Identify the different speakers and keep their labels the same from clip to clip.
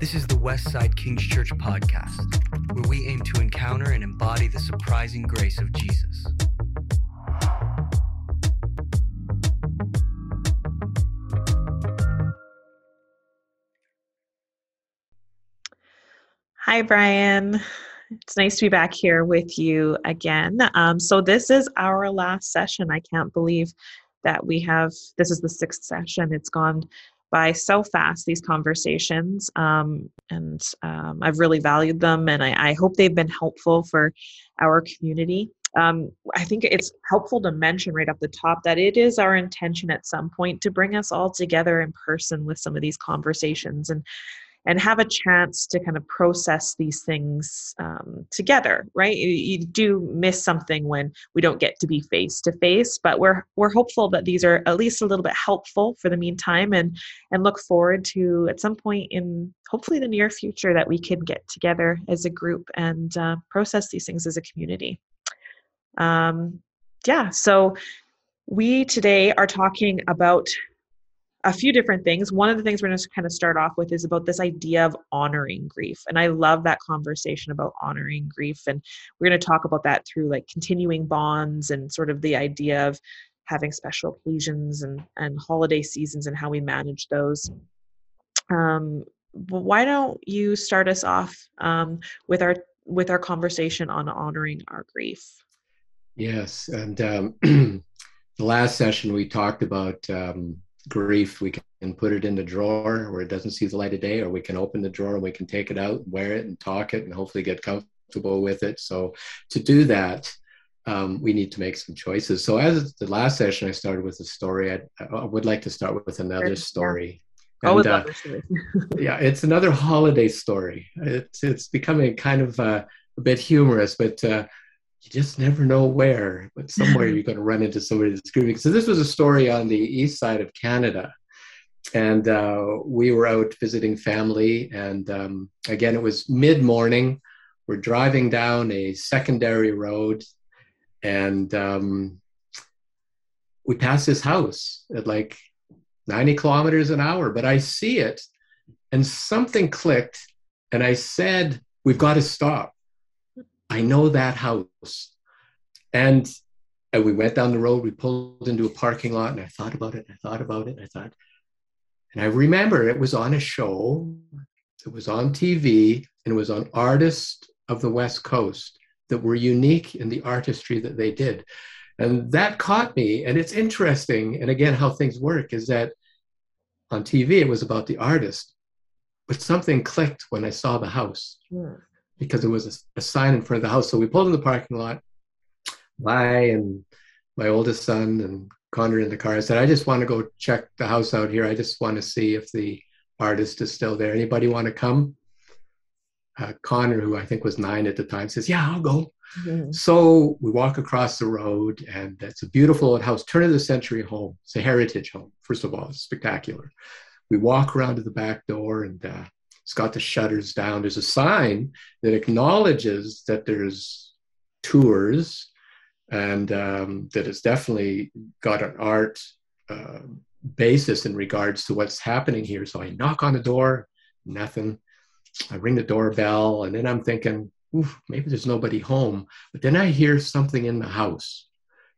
Speaker 1: This is the Westside King's Church podcast, where we aim to encounter and embody the surprising grace of Jesus.
Speaker 2: Hi, Brian. It's nice to be back here with you again. Um, so, this is our last session. I can't believe that we have this is the sixth session. It's gone by so fast these conversations um, and um, i've really valued them and I, I, hope they've been helpful for our community. Um, i think it's helpful to mention right up the top that it is our intention at some point to bring us all together in person with some of these conversations and and have a chance to kind of process these things um, together right? You, you, do miss something when we don't get to be face to face but we're we're hopeful that these are at least a little bit helpful for the meantime and and look forward to at some point in hopefully the near future that we can get together as a group and uh, process these things as a community. Um, yeah so we today are talking about a few different things. One of the things we're going to kind of start off with is about this idea of honoring grief. And I love that conversation about honoring grief. And we're going to talk about that through like continuing bonds and sort of the idea of having special occasions and, and holiday seasons and how we manage those. Um, but why don't you start us off um, with our with our conversation on honoring our grief?
Speaker 3: Yes, and um, the last session we talked about um, grief, we can put it in the drawer where it doesn't see the light of day, or we can open the drawer and we can take it out, wear it, and talk it, and hopefully get comfortable with it. So to do that, um, we need to make some choices. So as the last session, I started with a story. I, I would like to start with another story.
Speaker 2: And, oh, uh,
Speaker 3: yeah, it's another holiday story. It's it's becoming kind of uh, a bit humorous, but uh, you just never know where, but somewhere you're going to run into somebody that's grieving. So this was a story on the east side of Canada, and uh, we were out visiting family, and um, again it was mid morning. We're driving down a secondary road, and um, we pass this house at like 90 kilometers an hour. But I see it, and something clicked, and I said, "We've got to stop." I know that house. And, and we went down the road, we pulled into a parking lot, and I thought about it, I thought about it, I thought, and I remember it was on a show, it was on TV, and it was on artists of the West Coast that were unique in the artistry that they did. And that caught me. And it's interesting, and again, how things work is that on TV it was about the artist, but something clicked when I saw the house. Yeah because there was a, a, sign in front of the house. So we pulled in the parking lot. I and my oldest son and Connor in the car. I said, I just want to go check the house out here. I just want to see if the artist is still there. Anybody want to come? Uh, Connor, who I think was nine at the time, says, Yeah, I'll go. Mm-hmm. So we walk across the road, and it's a beautiful old house, turn of the century home. It's a heritage home, first of all, it's spectacular. We walk around to the back door, and uh, it's got the shutters down. There's a sign that acknowledges that there's tours and um, that it's definitely got an art uh, basis in regards to what's happening here. So I knock on the door, nothing. I ring the doorbell, and then I'm thinking, maybe there's nobody home. But then I hear something in the house.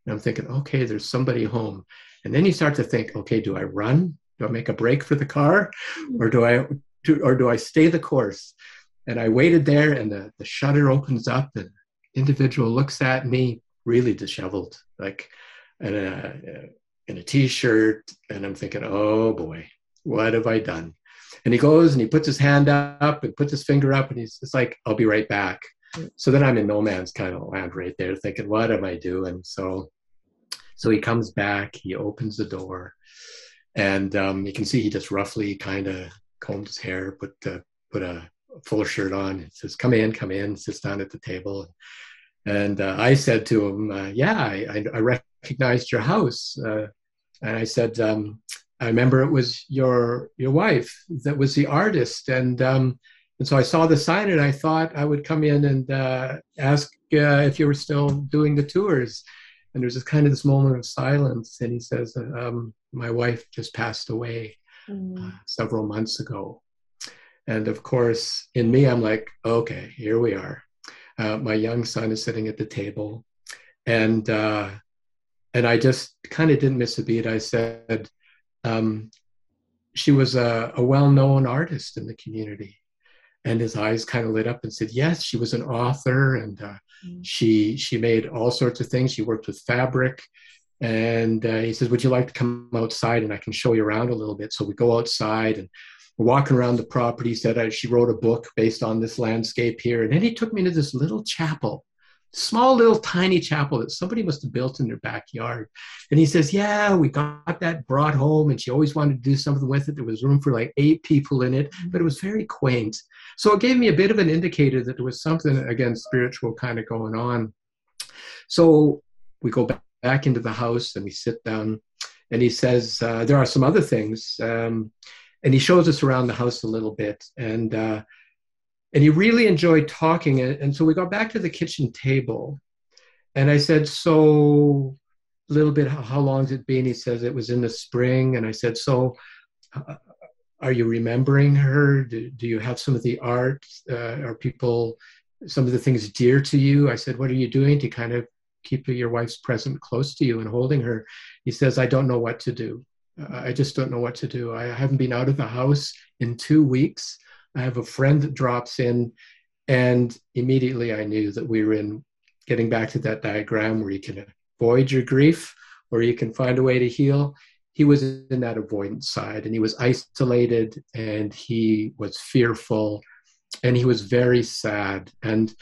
Speaker 3: And I'm thinking, okay, there's somebody home. And then you start to think, okay, do I run? Do I make a break for the car? Or do I to, or do I stay the course? And I waited there, and the, the shutter opens up, and individual looks at me really disheveled, like in a, in a t-shirt, and I'm thinking, oh boy, what have I done? And he goes and he puts his hand up and puts his finger up, and he's it's like, I'll be right back. So then I'm in no man's kind of land right there, thinking, what am I doing? So, so he comes back, he opens the door, and um, you can see he just roughly kind of combed his hair, put put a fuller shirt on. He says, "Come in, come in." Sits down at the table, and uh, I said to him, uh, "Yeah, I, I, recognized your house." Uh, and I said, um, "I remember it was your your wife that was the artist." And um, and so I saw the sign, and I thought I would come in and uh, ask uh, if you were still doing the tours. And there's this kind of this moment of silence, and he says, um, "My wife just passed away." Mm. uh, several months ago. And of course, in me, I'm like, okay, here we are. Uh, my young son is sitting at the table, and uh, and I just kind of didn't miss a beat. I said, um, she was a, a well-known artist in the community, and his eyes kind of lit up and said, yes, she was an author, and uh, mm. she she made all sorts of things. She worked with fabric. And uh, he says, Would you like to come outside and I can show you around a little bit? So we go outside and we're walking around the property. He Said uh, she wrote a book based on this landscape here. And then he took me to this little chapel, small little tiny chapel that somebody must have built in their backyard. And he says, Yeah, we got that brought home and she always wanted to do something with it. There was room for like eight people in it, but it was very quaint. So it gave me a bit of an indicator that there was something, again, spiritual kind of going on. So we go back into the house and we sit down. And he says, uh, There are some other things. Um, and he shows us around the house a little bit. And uh, and he really enjoyed talking. And so we got back to the kitchen table. And i said so a little bit how, long has it been? He says it was in the spring. And i said so uh, are you remembering her? Do, do, you have some of the art uh, are people some of the things dear to you? I said what are you doing to kind of keep your wife's present close to you and holding her he says i don't know what to do I just don't know what to do. I haven't been out of the house in two weeks. I have a friend that drops in, and immediately I knew that we were in getting back to that diagram where you can avoid your grief or you can find a way to heal. He was in that avoidance side and he was isolated and he was fearful and he was very sad. And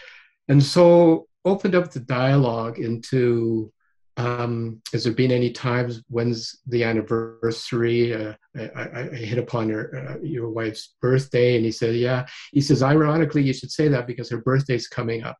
Speaker 3: and so opened up the dialogue into um, has there been any times when's the anniversary? Uh, I, I, hit upon your uh, your wife's birthday, and he said, "Yeah." He says, "Ironically, you should say that because her birthday's coming up,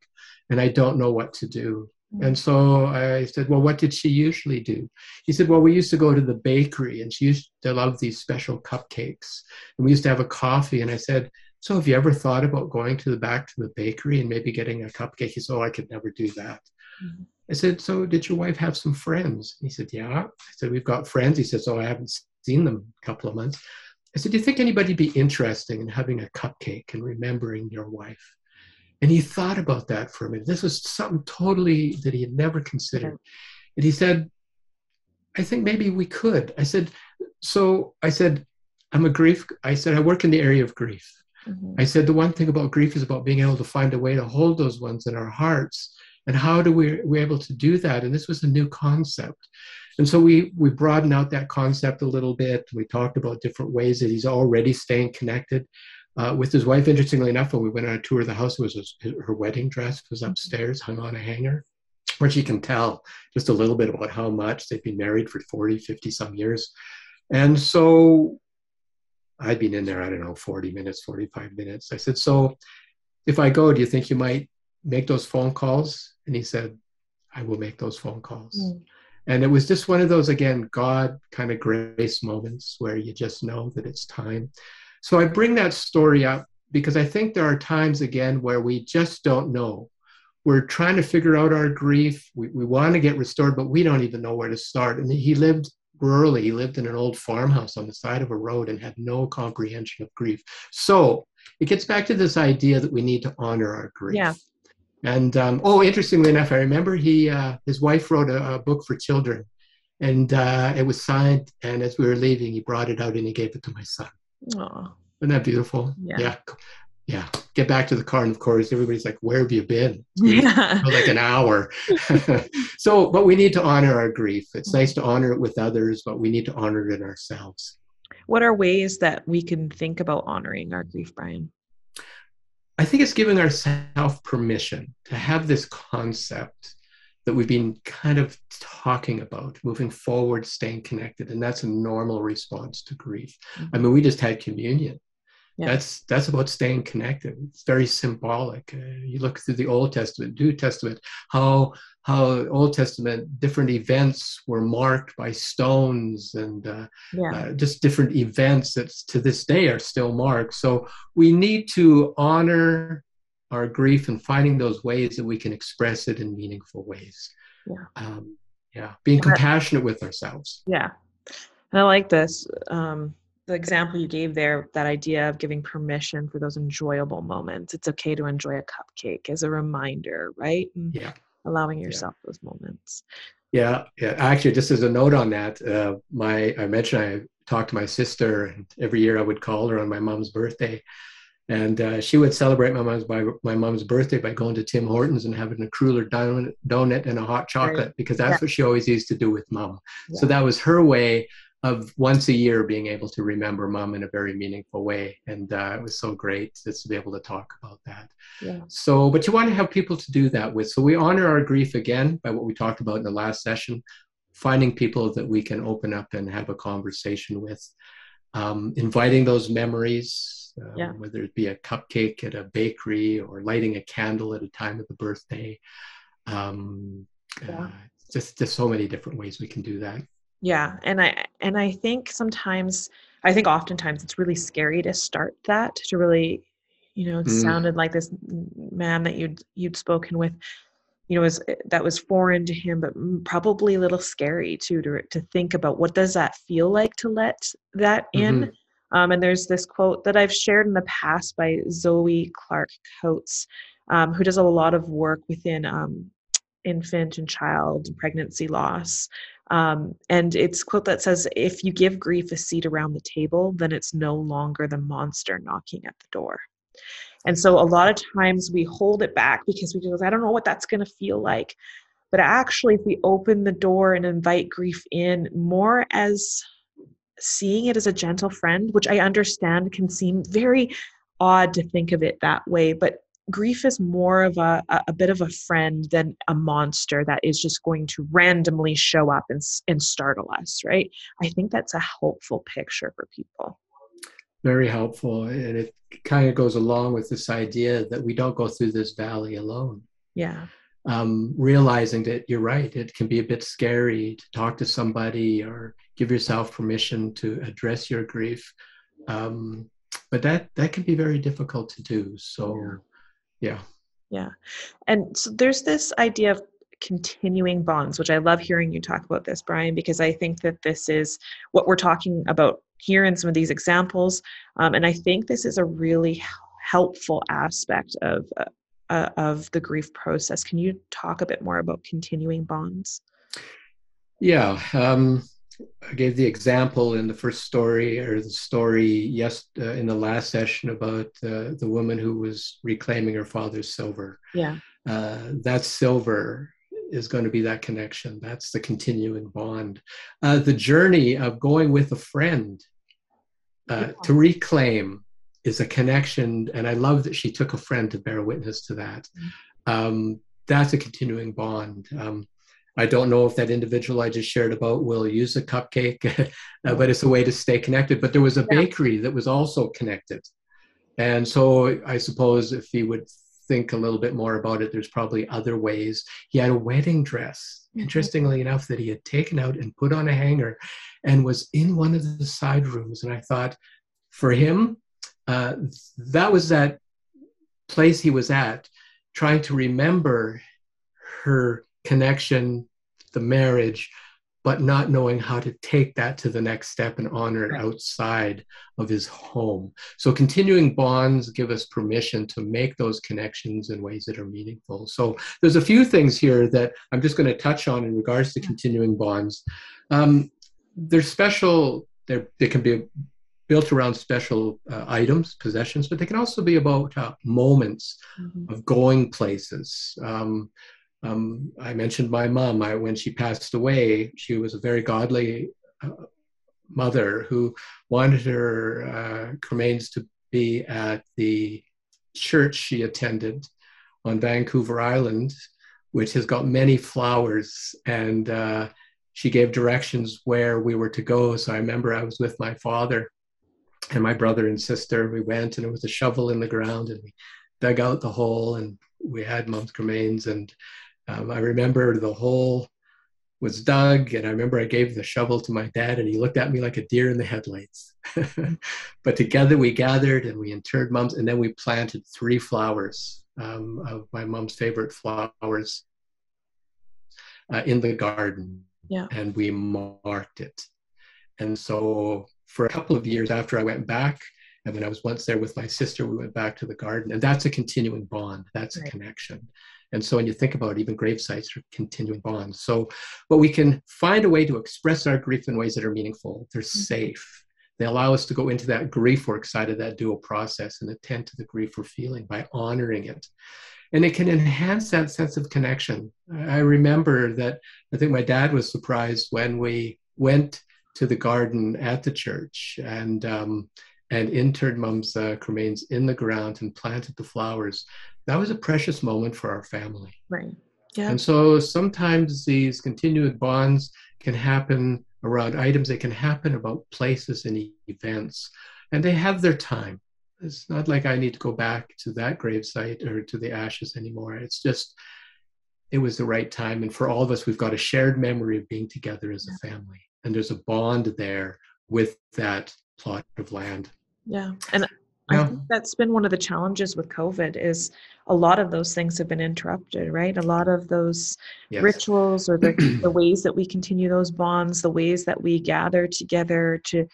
Speaker 3: and I don't know what to do." Mm-hmm. And so I said, "Well, what did she usually do?" He said, "Well, we used to go to the bakery, and she used to love these special cupcakes, and we used to have a coffee." And I said, "So have you ever thought about going to the back to the bakery and maybe getting a cupcake?" He said, "Oh, I could never do that." Mm-hmm. I said, So did your wife have some friends? He said, Yeah. I said, We've got friends. He said, So I haven't seen them a couple of months. I said, Do you think anybody'd be interested in having a cupcake and remembering your wife? And he thought about that for a minute. This was something totally that he had never considered. And he said, I think maybe we could. I said, So I said, I'm a grief. I said, I work in the area of grief. Mm-hmm. I said, the one thing about grief is about being able to find a way to hold those ones in our hearts. And how do we we able to do that? And this was a new concept. And so we we broadened out that concept a little bit. We talked about different ways that he's already staying connected uh, with his wife interestingly enough when we went on a tour of the house it was his, her wedding dress was upstairs hung on a hanger which you can tell just a little bit about how much they've been married for 40 50 some years. And so i'd been in there i don't know 40 minutes 45 minutes i said so if i go do you think you might make those phone calls? And he said, I will make those phone calls. Mm. And it was just one of those, again, God kind of grace moments where you just know that it's time. So I bring that story up because I think there are times, again, where we just don't know. We're trying to figure out our grief. We, we want to get restored, but we don't even know where to start. And he lived He lived in an old farmhouse on the side of a road and had no comprehension of grief. So it gets back to this idea that we need to honor our grief.
Speaker 2: Yeah.
Speaker 3: And um, oh, interestingly enough, I remember he uh, his wife wrote a, a book for children, and uh, it was signed. And as we were leaving, he brought it out and he gave it to my son.
Speaker 2: Oh,
Speaker 3: isn't that beautiful?
Speaker 2: Yeah.
Speaker 3: yeah. Yeah. Get back to the car, and of course, everybody's like, "Where have you been?"
Speaker 2: Yeah.
Speaker 3: like an hour. so, but we need to honor our grief. It's nice to honor it with others, but we need to honor it in ourselves.
Speaker 2: What are ways that we can think about honoring our grief, Brian?
Speaker 3: I think it's giving ourselves permission to have this concept that we've been kind of talking about, moving forward, staying connected. And that's a normal response to grief. Mm-hmm. I mean, we just had communion. Yeah. That's that's about staying connected. It's very symbolic. Uh, you look through the Old Testament, New Testament, how how Old Testament different events were marked by stones and uh, yeah. uh, just different events that to this day are still marked. So we need to honor our grief and finding those ways that we can express it in meaningful ways.
Speaker 2: Yeah,
Speaker 3: um, yeah, being compassionate with ourselves.
Speaker 2: Yeah, and I like this. Um, the example you gave there, that idea of giving permission for those enjoyable moments. It's okay to enjoy a cupcake as a reminder, right? And
Speaker 3: yeah.
Speaker 2: Allowing yourself yeah. those moments.
Speaker 3: Yeah, yeah. Actually, just as a note on that, uh, my I mentioned I talked to my sister, and every year I would call her on my mom's birthday, and uh, she would celebrate my mom's by my mom's birthday by going to Tim Hortons and having a cruller donut, donut and a hot chocolate because that's yeah. what she always used to do with mom. Yeah. So that was her way of once a year being able to remember mom in a very meaningful way, and uh, it was so great just to be able to talk about that.
Speaker 2: Yeah.
Speaker 3: So, but you want to have people to do that with. So we honor our grief again by what we talked about in the last session, finding people that we can open up and have a conversation with, um, inviting those memories um, yeah. whether it be a cupcake at a bakery or lighting a candle at a time of the birthday. Um, yeah. uh, just just so many different ways we can do that.
Speaker 2: Yeah, and I and I think sometimes I think oftentimes it's really scary to start that to really, you know, it mm. sounded like this man that you'd you'd spoken with you know was that was foreign to him but probably a little scary too to to think about what does that feel like to let that in mm-hmm. Um, and there's this quote that I've shared in the past by Zoe Clark Coates, um, who does a lot of work within um, infant and child pregnancy loss. Um, and it's quote that says, "If you give grief a seat around the table, then it's no longer the monster knocking at the door." And so a lot of times we hold it back because we go, "I don't know what that's going to feel like." But actually, if we open the door and invite grief in more as seeing it as a gentle friend, which I understand can seem very odd to think of it that way, but grief is more of a, a bit of a friend than a monster that is just going to randomly show up and, and startle us, right? I think that's a helpful picture for people.
Speaker 3: Very helpful. And it kind of goes along with this idea that we don't go through this valley alone.
Speaker 2: Yeah.
Speaker 3: Um, realizing that you're right, it can be a bit scary to talk to somebody or give yourself permission to address your grief. Um, but that that can be very difficult to do. So, yeah.
Speaker 2: Yeah. And so there's this idea of continuing bonds, which I love hearing you talk about this, Brian, because I think that this is what we're talking about here in some of these examples. Um, and I think this is a really helpful aspect of uh, uh, of the grief process. Can you talk a bit more about continuing bonds?
Speaker 3: Yeah, um, I gave the example in the first story or the story yes uh, in the last session about uh, the woman who was reclaiming her father's silver.
Speaker 2: Yeah,
Speaker 3: uh, that silver is going to be that connection. That's the continuing bond. Uh, the journey of going with a friend uh, yeah. to reclaim is a connection, and I love that she took a friend to bear witness to that. Mm-hmm. Um, that's a continuing bond. Um, I don't know if that individual I just shared about will use a cupcake, uh, but it's a way to stay connected. But there was a bakery that was also connected. And so I suppose if he would think a little bit more about it, there's probably other ways. He had a wedding dress, mm-hmm. interestingly enough, that he had taken out and put on a hanger and was in one of the side rooms. And I thought, for him, uh, that was that place he was at, trying to remember her connection, the marriage, but not knowing how to take that to the next step and honor it outside of his home. So, continuing bonds give us permission to make those connections in ways that are meaningful. So, there's a few things here that I'm just going to touch on in regards to continuing bonds. Um, they're special, they're, they can be built around special uh, items, possessions, but they can also be about uh, moments mm-hmm. of going places. Um, um, I mentioned my mom. I, when she passed away, she was a very godly uh, mother who wanted her uh, remains to be at the church she attended on Vancouver Island, which has got many flowers. And uh, she gave directions where we were to go. So I remember I was with my father and my brother and sister. We went, and it was a shovel in the ground, and we dug out the hole, and we had mom's cremains. And um, I remember the hole was dug, and I remember I gave the shovel to my dad, and he looked at me like a deer in the headlights. but together we gathered and we interred mom's, and then we planted three flowers um, of my mom's favorite flowers uh, in the garden.
Speaker 2: Yeah.
Speaker 3: And we marked it. And so for a couple of years after I went back, and when I was once there with my sister, we went back to the garden. And that's a continuing bond, that's right. a connection. And so when you think about it, even grave sites are continuing bonds. So, but we can find a way to express our grief in ways that are meaningful. They're mm-hmm. safe. They allow us to go into that grief work side of that dual process and attend to the grief we're feeling by honoring it. And it can enhance that sense of connection. I remember that I think my dad was surprised when we went to the garden at the church and um, and interred mom's uh, remains in the ground and planted the flowers that was a precious moment for our family.
Speaker 2: Right. Yeah.
Speaker 3: And so sometimes these continued bonds can happen around items, they can happen about places and events, and they have their time. It's not like I need to go back to that gravesite or to the ashes anymore. It's just, it was the right time. And for all of us, we've got a shared memory of being together as a family. And there's a bond there with that plot of land.
Speaker 2: Yeah. And I think that's been one of the challenges with COVID is a lot of those things have been interrupted, right? A lot of those yes. rituals or the, the ways that we continue those bonds, the ways that we gather together to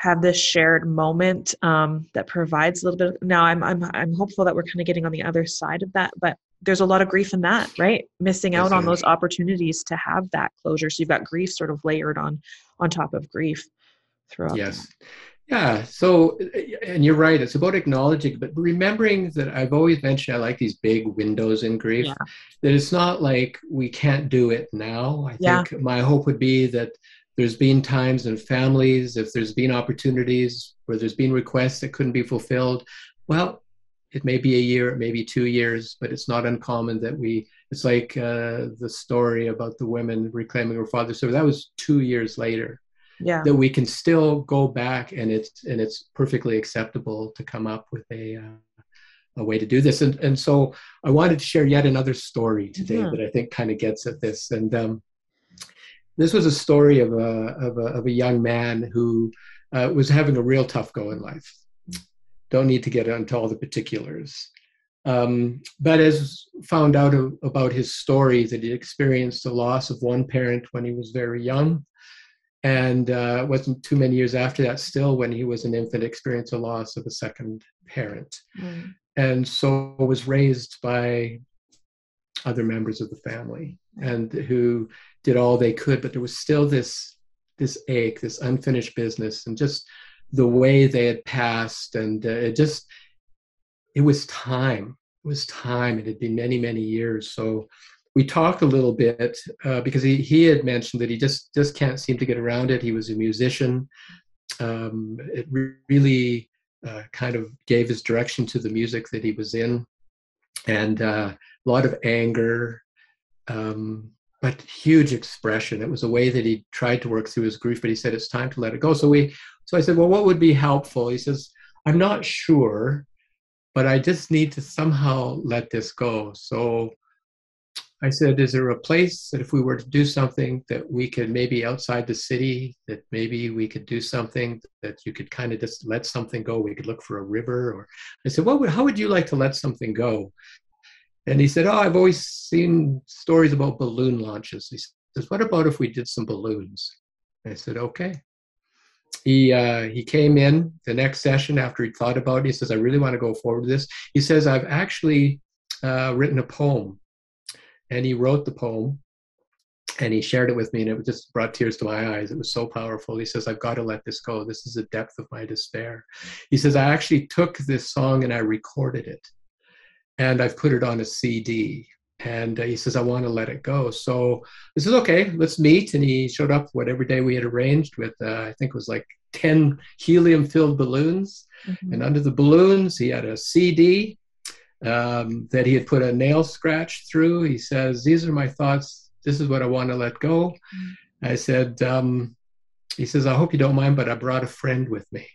Speaker 2: have this shared moment um, that provides a little bit. Of, now, I'm I'm I'm hopeful that we're kind of getting on the other side of that, but there's a lot of grief in that, right? Missing out yes, on those opportunities to have that closure. So you've got grief sort of layered on on top of grief throughout.
Speaker 3: Yes. That. Yeah. So, and you're right. It's about acknowledging, but remembering that I've always mentioned I like these big windows in grief. Yeah. That it's not like we can't do it now. I yeah. think my hope would be that there's been times in families, if there's been opportunities where there's been requests that couldn't be fulfilled, well, it may be a year, it may be two years, but it's not uncommon that we. It's like uh, the story about the women reclaiming her father. So that was two years later
Speaker 2: yeah.
Speaker 3: that we can still go back and it's and it's perfectly acceptable to come up with a uh, a way to do this and and so i wanted to share yet another story today mm-hmm. that i think kind of gets at this and um, this was a story of a of a, of a young man who uh, was having a real tough go in life don't need to get into all the particulars um, but as found out about his story that he experienced the loss of one parent when he was very young and uh, wasn't too many years after that still when he was an infant experienced a loss of a second parent. Mm. and so was raised by other members of the family and who did all they could but there was still this this ache this unfinished business and just the way they had passed and uh, it just it was time. It was time. It had been many many years. So we talked a little bit uh, because he, he had mentioned that he just just can't seem to get around it. He was a musician. Um, it re- really uh, kind of gave his direction to the music that he was in, and uh, a lot of anger, um, but huge expression. It was a way that he tried to work through his grief, but he said it's time to let it go. So we, so I said, well, what would be helpful? He says, I'm not sure, but I just need to somehow let this go. So I said, is there a place that if we were to do something that we could maybe outside the city, that maybe we could do something that you could kind of just let something go? We could look for a river. Or I said, what would, how would you like to let something go? And he said, oh, I've always seen stories about balloon launches. He says, what about if we did some balloons? I said, okay. He, uh, he came in the next session after he thought about it. He says, I really want to go forward with this. He says, I've actually uh, written a poem and he wrote the poem and he shared it with me and it just brought tears to my eyes. It was so powerful. He says i've got to let this go. This is the depth of my despair. He says i actually took this song and i recorded it and i've put it on a cd and uh, he says i want to let it go. So this is okay let's meet and he showed up whatever day we had arranged with uh, i think it was like 10 helium filled balloons mm-hmm. and under the balloons he had a cd um, that he had put a nail scratch through. He says, These are my thoughts. This is what I want to let go. Mm-hmm. I said, um, He says, I hope you don't mind, but I brought a friend with me.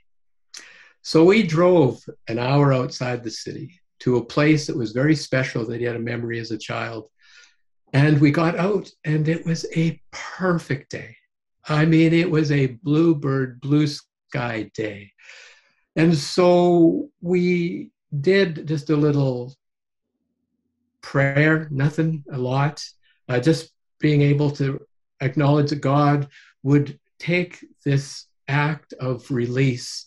Speaker 3: So we drove an hour outside the city to a place that was very special that he had a memory as a child. And we got out, and it was a perfect day. I mean, it was a bluebird, blue sky day. And so we did just a little prayer, nothing a lot, uh, just being able to acknowledge that God would take this act of release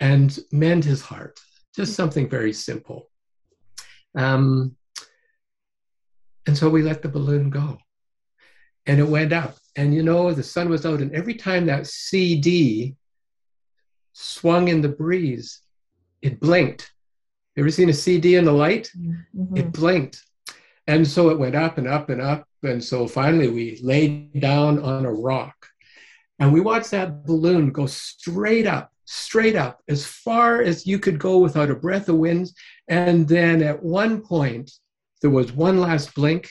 Speaker 3: and mend his heart. Just something very simple. Um, and so we let the balloon go. And it went up. And you know, the sun was out. And every time that CD swung in the breeze, it blinked. Ever seen a CD in the light? Mm-hmm. It blinked. And so it went up and up and up. And so finally we laid down on a rock and we watched that balloon go straight up, straight up, as far as you could go without a breath of wind. And then at one point, there was one last blink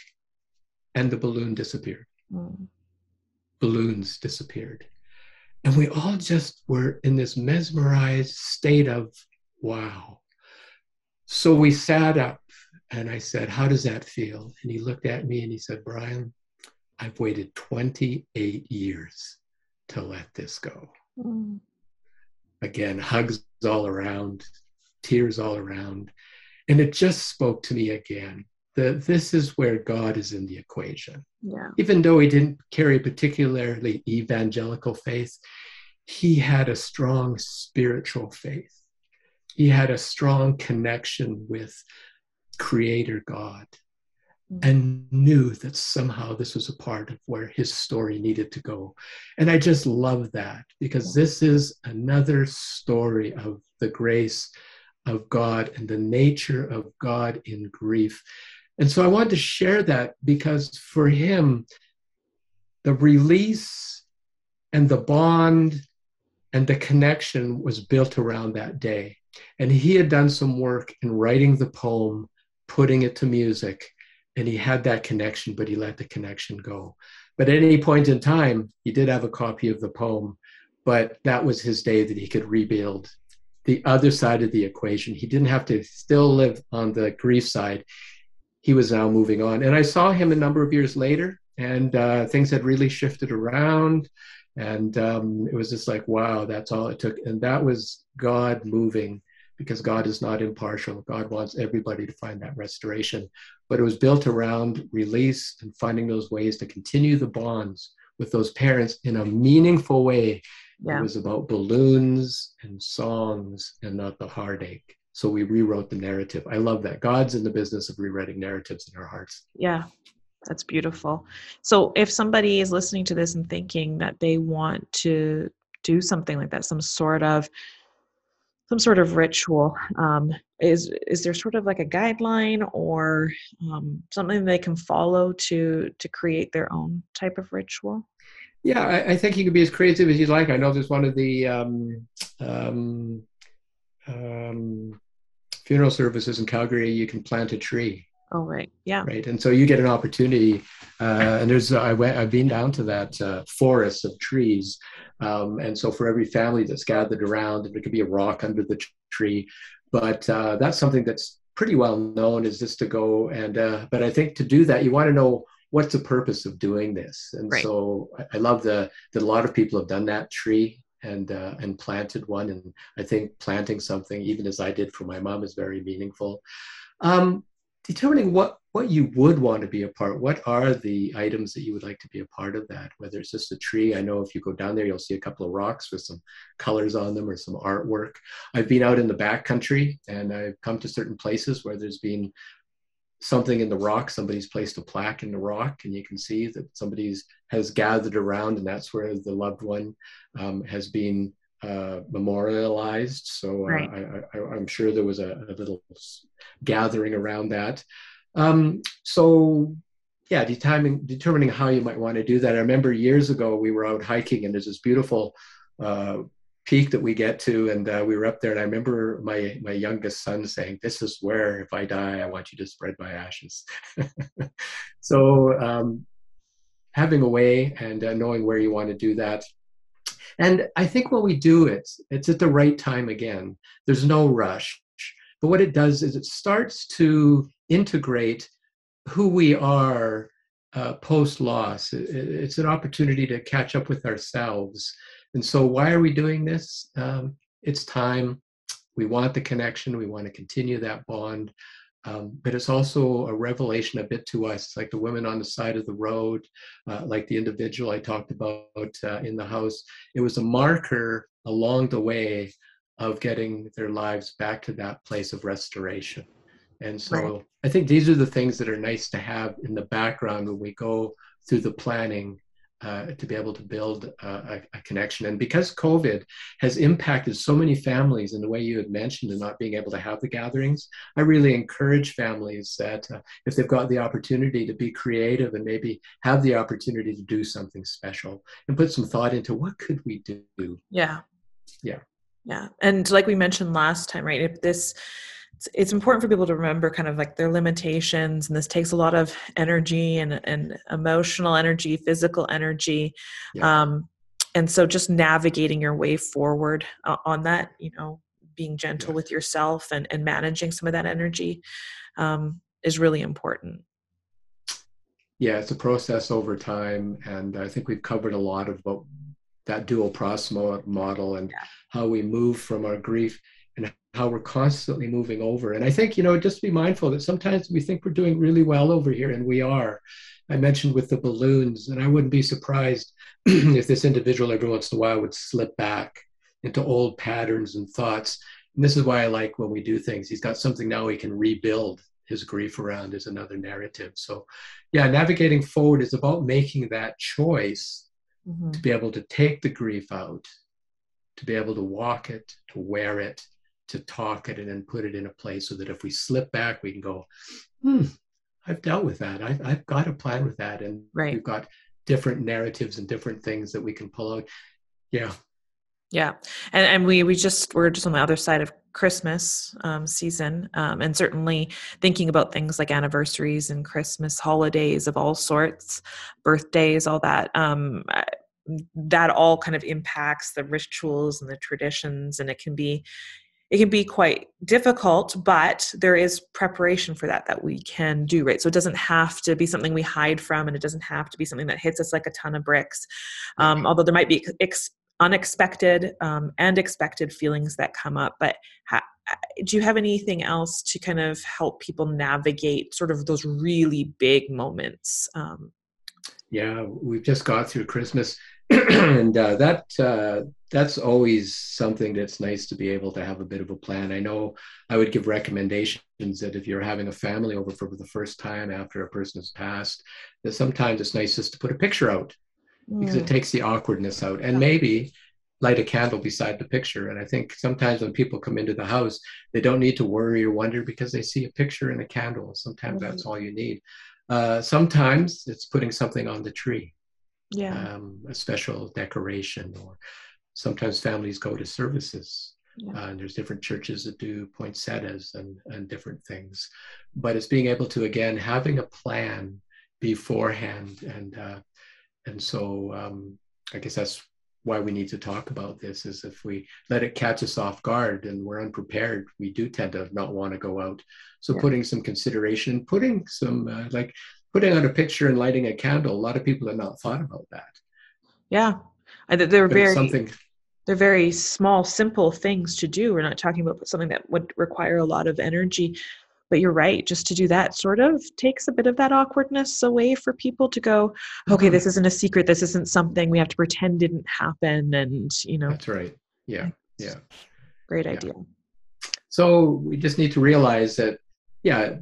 Speaker 3: and the balloon disappeared. Mm. Balloons disappeared. And we all just were in this mesmerized state of wow. So we sat up and I said, How does that feel? And he looked at me and he said, Brian, I've waited 28 years to let this go. Mm. Again, hugs all around, tears all around. And it just spoke to me again that this is where God is in the equation.
Speaker 2: Yeah.
Speaker 3: Even though he didn't carry a particularly evangelical faith, he had a strong spiritual faith. He had a strong connection with Creator God. Mm. and knew that somehow this was a part of where his story needed to go. And I just love that because this is another story of the grace of God and the nature of God in grief. And so I wanted to share that because for him, the release and the bond and the connection was built around that day. And he had done some work in writing the poem, putting it to music and he had that connection, but he let the connection go. But at any point in time, he did have a copy of the poem, but that was his day that he could rebuild the other side of the equation. He didn't have to still live on the grief side. He was now moving on. And I saw him a number of years later, and uh, things had really shifted around. And um, it was just like, wow, that's all it took. And that was God moving because God is not impartial. God wants everybody to find that restoration. But it was built around release and finding those ways to continue the bonds with those parents in a meaningful way. Yeah. It was about balloons and songs and not the heartache. So we rewrote the narrative. I love that. God's in the business of rewriting narratives in our hearts.
Speaker 2: Yeah, that's beautiful. So if somebody is listening to this and thinking that they want to do something like that, some sort of some sort of ritual um, is is there sort of like a guideline or um, something they can follow to to create their own type of ritual?
Speaker 3: Yeah I, I think you can be as creative as you'd like. I know there's one of the um, um, um, funeral services in calgary you can plant a tree
Speaker 2: Oh right, yeah.
Speaker 3: Right, and so you get an opportunity, uh, and there's I went I've been down to that uh, forest of trees, um, and so for every family that's gathered around, there could be a rock under the tree, but uh, that's something that's pretty well known is just to go and uh, but I think to do that you want to know what's the purpose of doing this, and right. so I, I love the that a lot of people have done that tree and uh, and planted one, and I think planting something even as I did for my mom is very meaningful. Um, determining what what you would want to be a part what are the items that you would like to be a part of that? Whether it's just a tree i know if you go down there you'll see a couple of rocks with some colors on them or some artwork. I've been out in the back country and i've come to certain places where there's been something in the rock somebody's placed a plaque in the rock and you can see that somebody's has gathered around and that's where the loved one um, has been uh, memorialized. So uh, right. I, am sure there was a, a, little gathering around that. Um, so yeah, determining determining how you might want to do that. I remember years ago we were out hiking and there's this beautiful uh, peak that we get to, and uh, we were up there. And I remember my my youngest son saying, "This is where, if I die, I want you to spread my ashes." so um, having a way and uh, knowing where you want to do that and I think when we do it, it's at the right time again. There's no rush. But what it does is it starts to integrate who we are uh, post loss. It, it's an opportunity to catch up with ourselves. And so, why are we doing this? Um, it's time. We want the connection. We want to continue that bond. Um, but it's also a revelation a bit to us, like the women on the side of the road, uh, like the individual I talked about uh, in the house. It was a marker along the way of getting their lives back to that place of restoration. And so right. I think these are the things that are nice to have in the background when we go through the planning uh, to be able to build a, a, connection. And because COVID has impacted so many families in the way you had mentioned and not being able to have the gatherings, I really encourage families that uh, if they've got the opportunity to be creative and maybe have the opportunity to do something special and put some thought into what could we do?
Speaker 2: Yeah.
Speaker 3: Yeah.
Speaker 2: Yeah. And like we mentioned last time, right? If this it's, it's important for people to remember kind of like their limitations and this takes a lot of energy and, and emotional energy physical energy yeah. um, and so just navigating your way forward uh, on that you know being gentle yes. with yourself and, and managing some of that energy um, is really important
Speaker 3: yeah it's a process over time and i think we've covered a lot of what that dual process model and yeah. how we move from our grief and how we're constantly moving over. And I think, you know, just be mindful that sometimes we think we're doing really well over here, and we are. I mentioned with the balloons, and I wouldn't be surprised if this individual every once in a while would slip back into old patterns and thoughts. And this is why I like when we do things. He's got something now he can rebuild his grief around is another narrative. So, yeah, navigating forward is about making that choice mm-hmm. to be able to take the grief out, to be able to walk it, to wear it, to talk it and then put it in a place so that if we slip back, we can go, hmm, I've dealt with that. I've, I've got a plan with that. And
Speaker 2: right.
Speaker 3: we've got different narratives and different things that we can pull out. Yeah.
Speaker 2: Yeah. And, and we, we just, we're just on the other side of Christmas um, season. Um, and certainly thinking about things like anniversaries and Christmas holidays of all sorts, birthdays, all that. Um, that all kind of impacts the rituals and the traditions and it can be it can be quite difficult but there is preparation for that that we can do right? So it doesn't have to be something we hide from and it doesn't have to be something that hits us like a ton of bricks. Um, although there might be ex- unexpected um, and expected feelings that come up but ha- do you have anything else to kind of help people navigate sort of those really big moments um,
Speaker 3: yeah we've just got through christmas and uh, that uh, that's always something that's nice to be able to have a bit of a plan. I know I would give recommendations that if you're having a family over for the first time after a person has passed, that sometimes it's nice just to put a picture out because it mm. takes the awkwardness out, and maybe light a candle beside the picture. And I think sometimes when people come into the house, they don't need to worry or wonder because they see a picture and a candle. Sometimes mm-hmm. that's all you need. Uh, sometimes it's putting something on the tree
Speaker 2: yeah
Speaker 3: um, a special decoration or sometimes families go to services yeah. uh, and there's different churches that do poinsettias and, and different things but it's being able to again having a plan beforehand and uh, and so um, i guess that's why we need to talk about this is if we let it catch us off guard and we're unprepared we do tend to not want to go out so yeah. putting some consideration putting some uh, like putting out a picture and lighting a candle, a lot of people have not thought about that.
Speaker 2: Yeah. They're but very something they're very small, simple things to do. We're not talking about something that would require a lot of energy. But you're right, just to do that sort of takes a bit of that awkwardness away for people to go, okay, mm-hmm. this isn't a secret, this isn't something we have to pretend didn't happen. And you know
Speaker 3: That's right. Yeah. Yeah.
Speaker 2: Great yeah. idea.
Speaker 3: So we just need to realize that, yeah,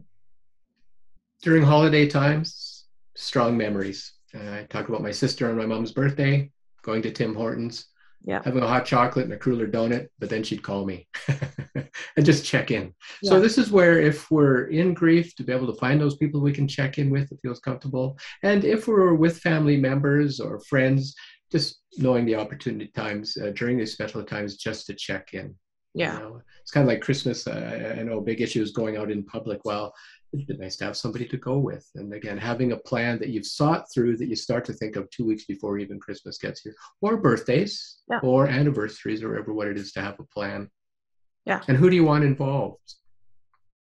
Speaker 3: during holiday times, strong memories. Uh, I talk about my sister on my mom's birthday, going to Tim Hortons,
Speaker 2: yeah.
Speaker 3: having a hot chocolate and a cruller donut, but then she'd call me and just check in. Yeah. So this is where if we're in grief, to be able to find those people we can check in with that feels comfortable. And if we're with family members or friends, just knowing the opportunity times uh, during these special times just to check in.
Speaker 2: Yeah.
Speaker 3: You know? It's kind of like Christmas. Uh, I know a big issue is going out in public. Well, it'd be nice to have somebody to go with. And again, having a plan that you've sought through that you start to think of two weeks before even Christmas gets here, or birthdays, yeah. or anniversaries, or whatever what it is to have a plan.
Speaker 2: Yeah.
Speaker 3: And who do you want involved?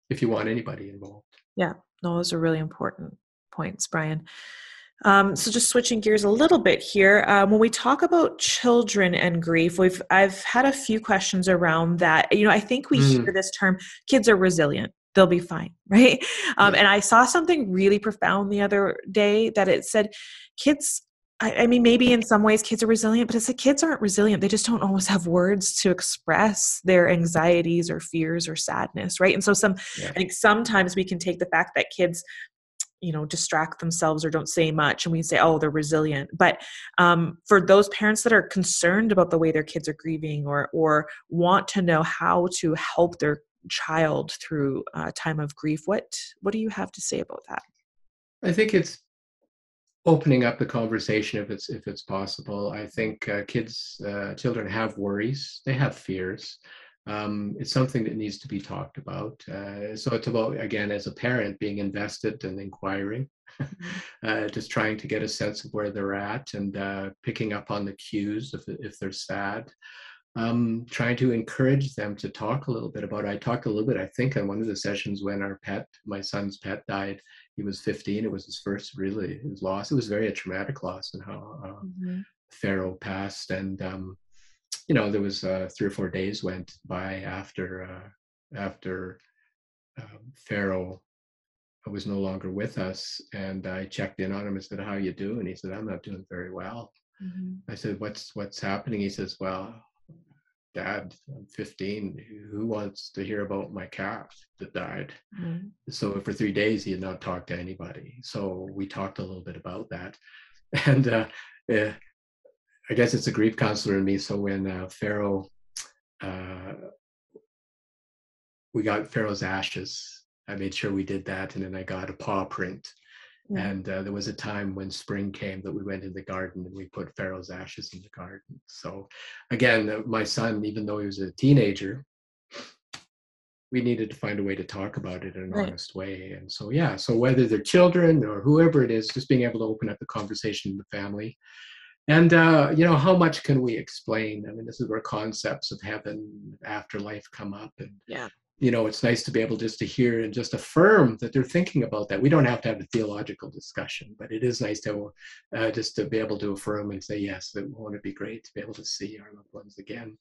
Speaker 3: If you want anybody involved.
Speaker 2: Yeah. No, those are really important points, Brian. Um, so just switching gears a little bit here, um, when we talk about children and grief, we've I've had a few questions around that. You know, I think we mm. hear this term: kids are resilient they'll be fine right? Um, and i saw something really profound the other day that it said kids I, I, mean maybe in some ways kids are resilient but it's like kids aren't resilient. They just don't always have words to express their anxieties or fears or sadness right? And so some yeah. i think sometimes we can take the fact that kids you know distract themselves or don't say much and we say oh they're resilient. But um, for those parents that are concerned about the way their kids are grieving or or want to know how to help their child through a time of grief what what do you have to say about that?
Speaker 3: I think it's opening up the conversation if it's if it's possible. I think uh, kids uh, children have worries they have fears. Um, it's something that needs to be talked about uh, so it's about again as a parent being invested and inquiring mm-hmm. uh, just trying to get a sense of where they're at and uh, picking up on the cues if, if they're sad um, trying to encourage them to talk a little bit about it. I talked a little bit, I think, on one of the sessions when our pet, my son's pet, died. He was 15. It was his first really his loss. It was very a traumatic loss, and how uh, mm-hmm. Pharaoh passed. And um, you know, there was uh, three or four days went by after uh, after um, Pharaoh was no longer with us, and I checked in on him and said, "How you doing?" He said, "I'm not doing very well." Mm-hmm. I said, "What's what's happening?" He says, "Well." Dad i'm 15 who wants to hear about my calf that died? Mm-hmm. so for three days he had not talked to anybody. So we talked a little bit about that. And uh, yeah, i guess it's a grief counselor in me. So when uh, pharaoh uh, we got pharaoh's ashes i made sure we did that and then i got a paw print yeah. And uh, there was a time when spring came that we went in the garden and we put Pharaoh's ashes in the garden. So, again, uh, my son, even though he was a teenager, we needed to find a way to talk about it in an right. honest way. And so, yeah, so whether they're children or whoever it is, just being able to open up the conversation in the family. And, uh, you know, how much can we explain? I mean, this is where concepts of heaven, afterlife come up. And
Speaker 2: yeah
Speaker 3: you know it's nice to be able just to hear and just affirm that they're thinking about that. We don't have to have a theological discussion but it is nice to uh, just to be able to affirm and say yes that won't it be great to be able to see our loved ones again?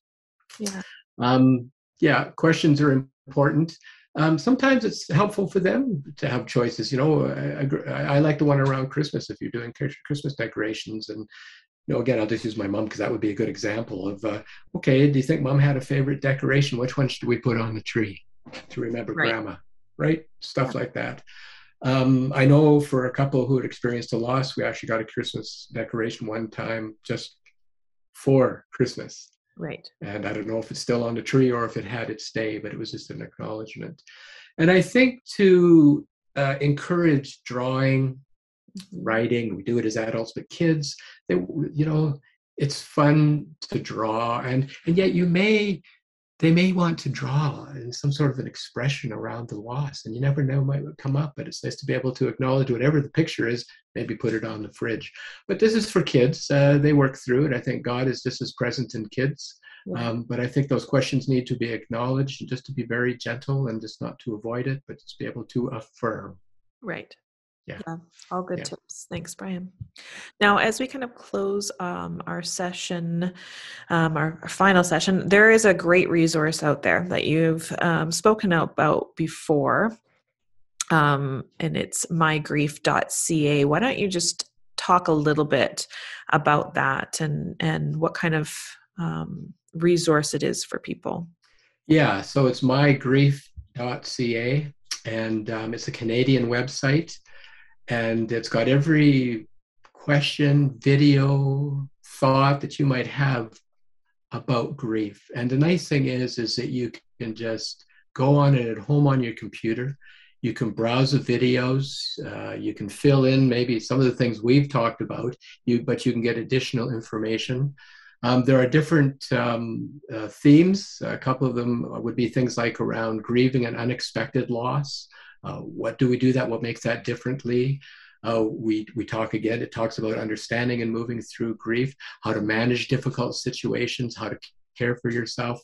Speaker 2: Yeah.
Speaker 3: Um yeah questions are important. Um, sometimes it's helpful for them to have choices you know I, I, I like the one around christmas if you're doing christmas decorations and you know, again, I'll just use my mom because that would be a good example of, uh, okay, do you think mom had a favorite decoration? Which one should we put on the tree to remember right. grandma? Right? Stuff yeah. like that. Um, I know for a couple who had experienced a loss, we actually got a Christmas decoration one time just for Christmas.
Speaker 2: Right.
Speaker 3: And I don't know if it's still on the tree or if it had its day, but it was just an acknowledgement. And I think to uh, encourage drawing writing we do it as adults but kids they you know it's fun to draw and and yet you may they may want to draw in some sort of an expression around the loss and you never know might come up but it's nice to be able to acknowledge whatever the picture is maybe put it on the fridge. But this is for kids uh, they work through it i think god is just as present in kids um, but i think those questions need to be acknowledged and just to be very gentle and just not to avoid it but just be able to affirm.
Speaker 2: Right
Speaker 3: yeah. yeah.
Speaker 2: all good yeah. tips thanks brian now as we kind of close um, our session um, our, our, final session there is a great resource out there that you've um, spoken about before um, and it's mygrief.ca why don't you just talk a little bit about that and and what kind of um, resource it is for people
Speaker 3: yeah so it's mygrief.ca and um, it's a canadian website and it's got every question, video, thought that you might have about grief. And the nice thing is, is that you can just go on it at home on your computer. You can browse the videos. Uh, you can fill in maybe some of the things we've talked about. You, but you can get additional information. Um, there are different um, uh, themes. A couple of them would be things like around grieving an unexpected loss. Uh, what do we do that? What makes that differently? Uh, we, we talk again, it talks about understanding and moving through grief, how to manage difficult situations, how to care for yourself.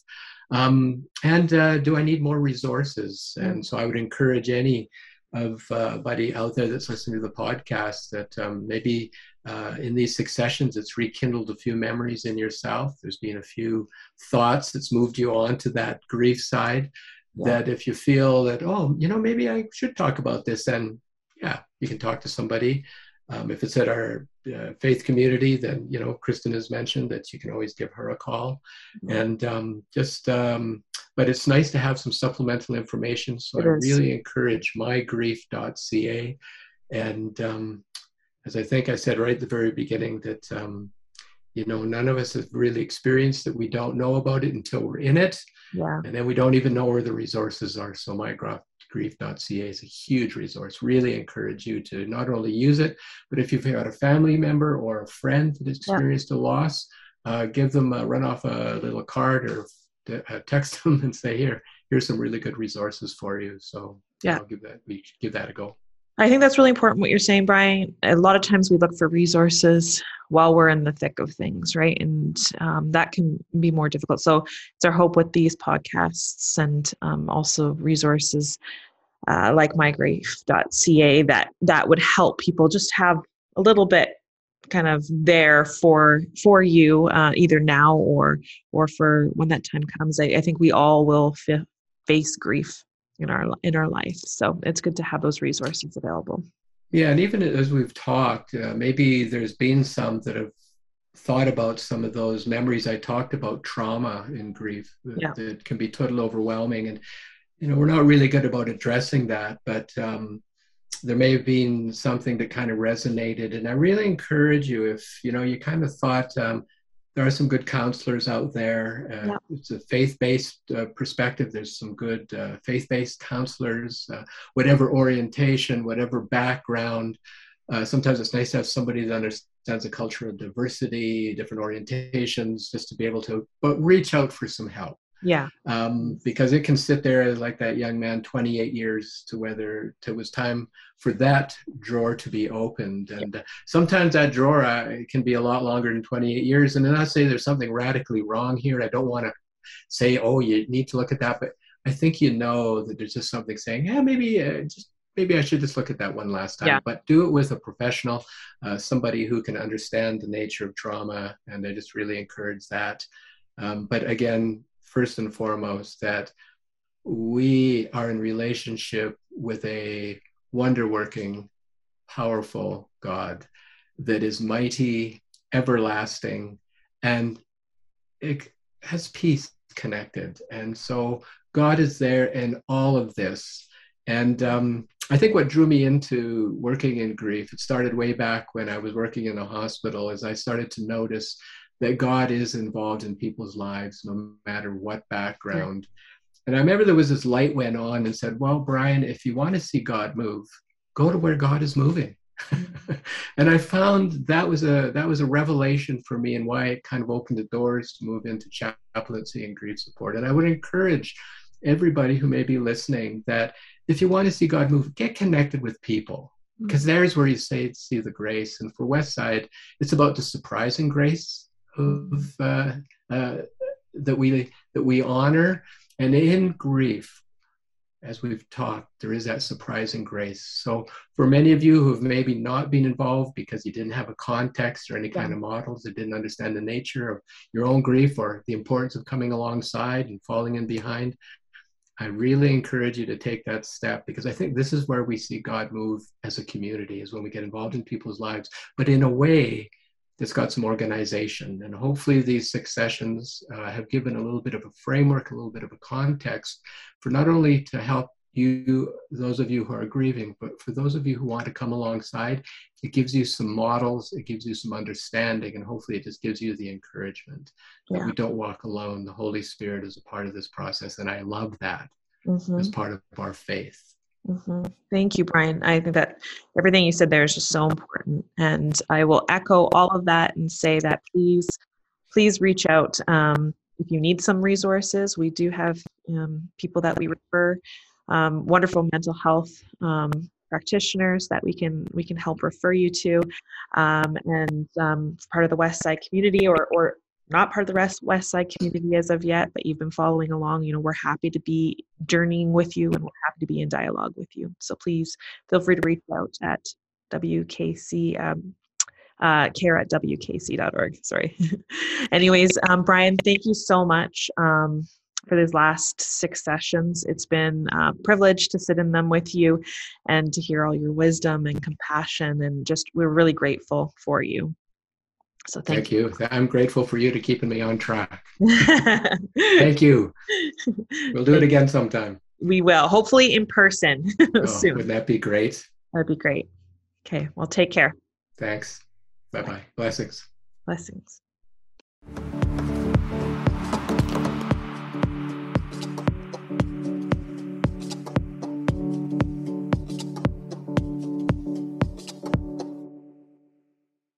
Speaker 3: Um, and uh, do I need more resources? And so I would encourage any of uh, buddy out there that's listening to the podcast that um, maybe uh, in these successions it's rekindled a few memories in yourself there's been a few thoughts that's moved you on to that grief side yeah. that if you feel that oh you know maybe i should talk about this then yeah you can talk to somebody um, if it's at our uh, faith community then you know Christin has mentioned that you can always give her a call mm-hmm. and um, just um, but it's nice to have some supplemental information so it i is. really encourage mygrief.ca and um, as i think i said right at the very beginning that um, you know none of us have really experienced it we don't know about it until we're in it.
Speaker 2: Yeah.
Speaker 3: and then we don't even know where the resources are. So mygrief.ca is a huge resource. Really encourage you to not only use it but if you've got a family member or a friend that experienced yeah. a loss uh, give them a run off a little card or uh, text them and say here here's some really good resources for you. So
Speaker 2: yeah.
Speaker 3: I'll give that we give that a go
Speaker 2: I think that's really important what you're saying, Brian. A lot of times we look for resources while we're in the thick of things, right? And um, that can be more difficult. So it's our hope with these podcasts and um, also resources uh, like mygrief.ca that that would help people just have a little bit kind of there for for you uh, either now or or for when that time comes. I, I think we all will face grief in our in our life. So it's good to have those resources available.
Speaker 3: Yeah, and even as we've talked, uh, maybe there's been some that have thought about some of those memories I talked about trauma and grief
Speaker 2: yeah.
Speaker 3: that can be total overwhelming and you know we're not really good about addressing that but um, there may have been something that kind of resonated and i really encourage you if you know you kind of thought um, there are some good counselors out there. Uh, yeah. It's a faith-based uh, perspective. There's some good uh, faith-based counselors, uh, whatever orientation, whatever background. Uh, sometimes it's nice to have somebody that understands the culture of diversity, different orientations, just to be able to but reach out for some help.
Speaker 2: Yeah.
Speaker 3: Um, because it can sit there like that young man, 28 years to whether it was time for that drawer to be opened. And uh, sometimes that drawer uh, can be a lot longer than 28 years. And then I say there's something radically wrong here. I don't want to say, oh, you need to look at that. But I think you know that there's just something saying, yeah, maybe uh, just maybe I should just look at that one last time.
Speaker 2: Yeah.
Speaker 3: But do it with a professional, uh, somebody who can understand the nature of trauma. And I just really encourage that. Um, but again, first and foremost that we are in relationship with a wonder working, powerful God that is mighty, everlasting, and it has peace connected. And so God is there in all of this. And um, I think what drew me into working in grief, it started way back when I was working in a hospital, as I started to notice that God is involved in people's lives, no matter what background. And I remember there was this light went on and said, Well, Brian, if you want to see God move, go to where God is moving. and I found that was a that was a revelation for me and why it kind of opened the doors to move into chaplaincy and grief support. And I would encourage everybody who may be listening that if you want to see God move, get connected with people because mm-hmm. there's where you say see the grace. And for Westside, it's about the surprising grace of uh, uh, that we that we honor, and in grief, as we've talked, there is that surprising grace. So, for many of you who have maybe not been involved because you didn't have a context or any kind of models, that didn't understand the nature of your own grief or the importance of coming alongside and falling in behind, I really encourage you to take that step because I think this is where we see God move as a community, is when we get involved in people's lives, but in a way it's got some organization. And hopefully, these six sessions uh, have given a little bit of a framework, a little bit of a context for not only to help you, those of you who are grieving, but for those of you who want to come alongside, it gives you some models, it gives you some understanding, and hopefully, it just gives you the encouragement that we don't walk alone. The Holy Spirit is a part of this process, and I love that mm-hmm. as part of our faith.
Speaker 2: Mm-hmm. Thank you, Brian. I think that everything you said there is just so important. And I will echo all of that and say that please, please reach out. Um, if you need some resources, we do have um, people that we refer, um, wonderful mental health um, practitioners that we can we can help refer you to, um, and um, part of the West Side community or or not part of the rest west side community as of yet but you've been following along you know we're happy to be journeying with you and we're happy to be in dialogue with you so please feel free to reach out at wkc um, uh, care at wkc.org sorry anyways um, brian thank you so much um, for these last six sessions. It's been a privilege to sit in them with you and to hear all your wisdom and compassion. And just, we're really grateful for you. So thank,
Speaker 3: thank you. you. I'm grateful for you to keeping me on track. thank you. We'll do it again sometime.
Speaker 2: We will, hopefully in person oh, soon.
Speaker 3: Would that be great?
Speaker 2: That'd be great. Okay. Well, take care.
Speaker 3: Thanks. Bye bye. Blessings.
Speaker 2: Blessings.